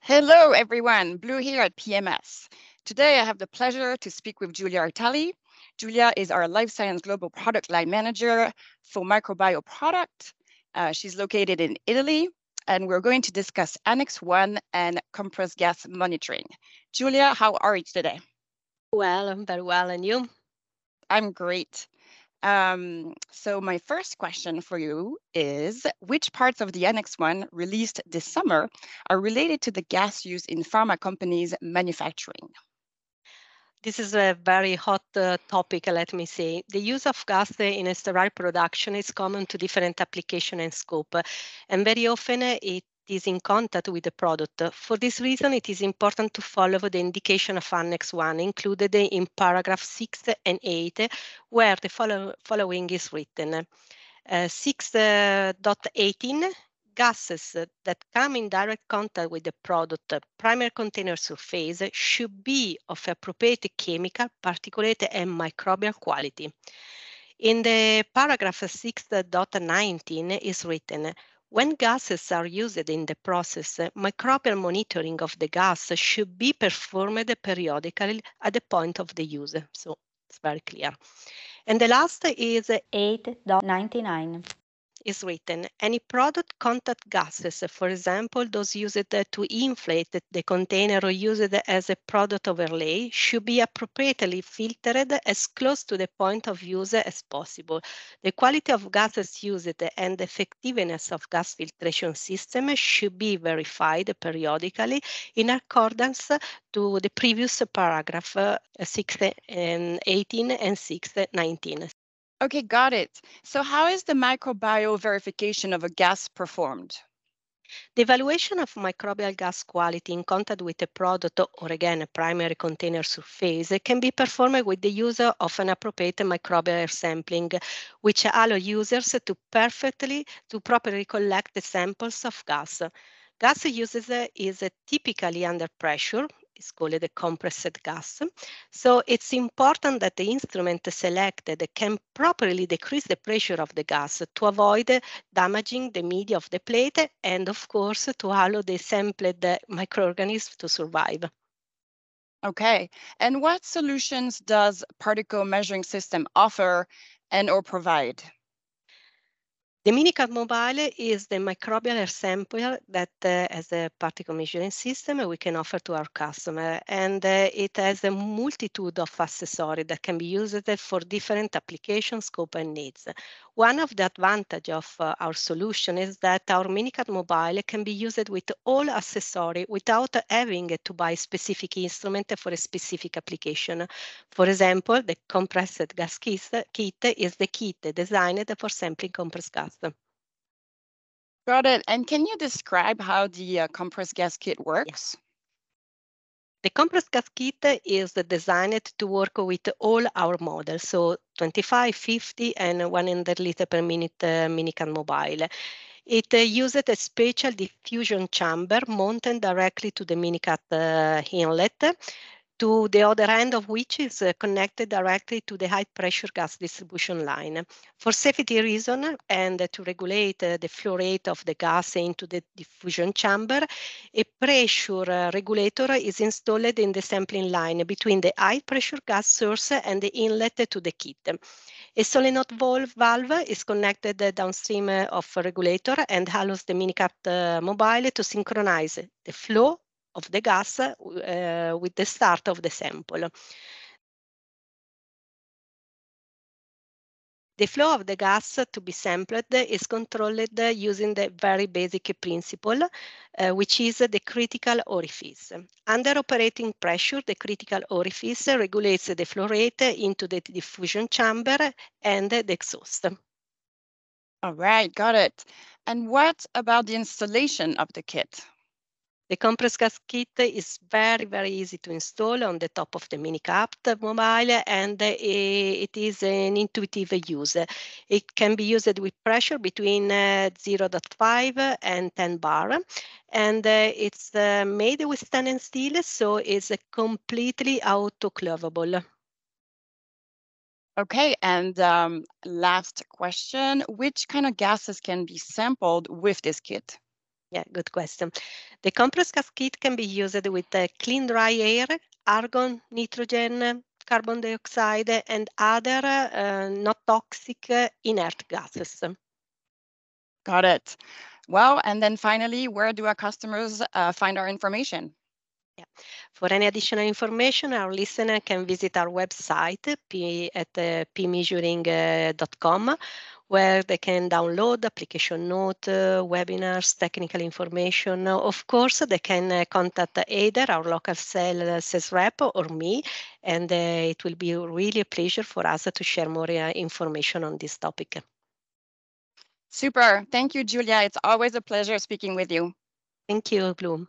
Hello, everyone. Blue here at PMS. Today, I have the pleasure to speak with Giulia Artali. Giulia is our Life Science Global Product Line Manager for Microbio Product. Uh, she's located in Italy, and we're going to discuss Annex 1 and compressed gas monitoring. Giulia, how are you today? Well, I'm very well. And you? I'm great. Um, so my first question for you is, which parts of the Annex 1 released this summer are related to the gas used in pharma companies' manufacturing? This is a very hot uh, topic, let me say. The use of gas in sterile production is common to different application and scope, and very often it is in contact with the product. For this reason, it is important to follow the indication of Annex 1 included in paragraph 6 and 8, where the follow following is written. Uh, 6.18 gases that come in direct contact with the product primary container surface should be of appropriate chemical, particulate, and microbial quality. In the paragraph 6.19 is written, when gases are used in the process, microbial monitoring of the gas should be performed periodically at the point of the use. So it's very clear. And the last is 8.99 is written, any product contact gases, for example, those used to inflate the container or used as a product overlay, should be appropriately filtered as close to the point of use as possible. The quality of gases used and the effectiveness of gas filtration system should be verified periodically in accordance to the previous paragraph uh, 6 and 18 and 6 19. Okay, got it. So how is the microbio verification of a gas performed? The evaluation of microbial gas quality in contact with a product or again a primary container surface can be performed with the use of an appropriate microbial sampling, which allow users to perfectly to properly collect the samples of gas. Gas uses is typically under pressure, is called the compressed gas. So it's important that the instrument selected can properly decrease the pressure of the gas to avoid damaging the media of the plate and of course to allow the sampled microorganisms to survive. Okay, and what solutions does particle measuring system offer and or provide? The MiniCapt Mobile is the microbial air sampler that uh, as a particle measuring system we can offer to our customer and uh, it has a multitude of accessories that can be used for different application scope and needs. One of the advantage of uh, our solution is that our MiniCapt Mobile can be used with all accessories without having to buy specific instrument for a specific application. For example, the compressed gas kit is the kit designed for sampling compressed gas. Got it. And can you describe how the uh, compressed gas kit works? The compressed gas kit is designed to work with all our models, so 25, 50, and 100 liter per minute uh, MiniCapt Mobile. It uh, uses a special diffusion chamber mounted directly to the MiniCapt uh, inlet to the other end of which is uh, connected directly to the high pressure gas distribution line. For safety reason and to regulate uh, the flow rate of the gas into the diffusion chamber, a pressure uh, regulator is installed in the sampling line between the high pressure gas source and the inlet to the kit. A solenoid valve is connected downstream of a regulator and allows the MiniCapt mobile to synchronize the flow of the gas uh, with the start of the sample. The flow of the gas to be sampled is controlled using the very basic principle, uh, which is the critical orifice. Under operating pressure, the critical orifice regulates the flow rate into the diffusion chamber and the exhaust. All right, got it. And what about the installation of the kit? The compressed gas kit is very, very easy to install on the top of the MiniCapt mobile and it is an intuitive use. It can be used with pressure between uh, 0.5 and 10 bar and uh, it's made with stainless steel so it's completely autoclavable. Okay, and um, last question, which kind of gases can be sampled with this kit? Yeah, good question. The compressed gas kit can be used with uh, clean dry air, argon, nitrogen, carbon dioxide, and other uh, not toxic uh, inert gases. Got it. Well, and then finally, where do our customers uh, find our information? Yeah. For any additional information, our listener can visit our website p at uh, pmeasuring.com, where they can download application note, uh, webinars, technical information. Of course, they can uh, contact either our local sales rep or me, and uh, it will be really a pleasure for us to share more uh, information on this topic. Super. Thank you, Giulia. It's always a pleasure speaking with you. Thank you, Bloom.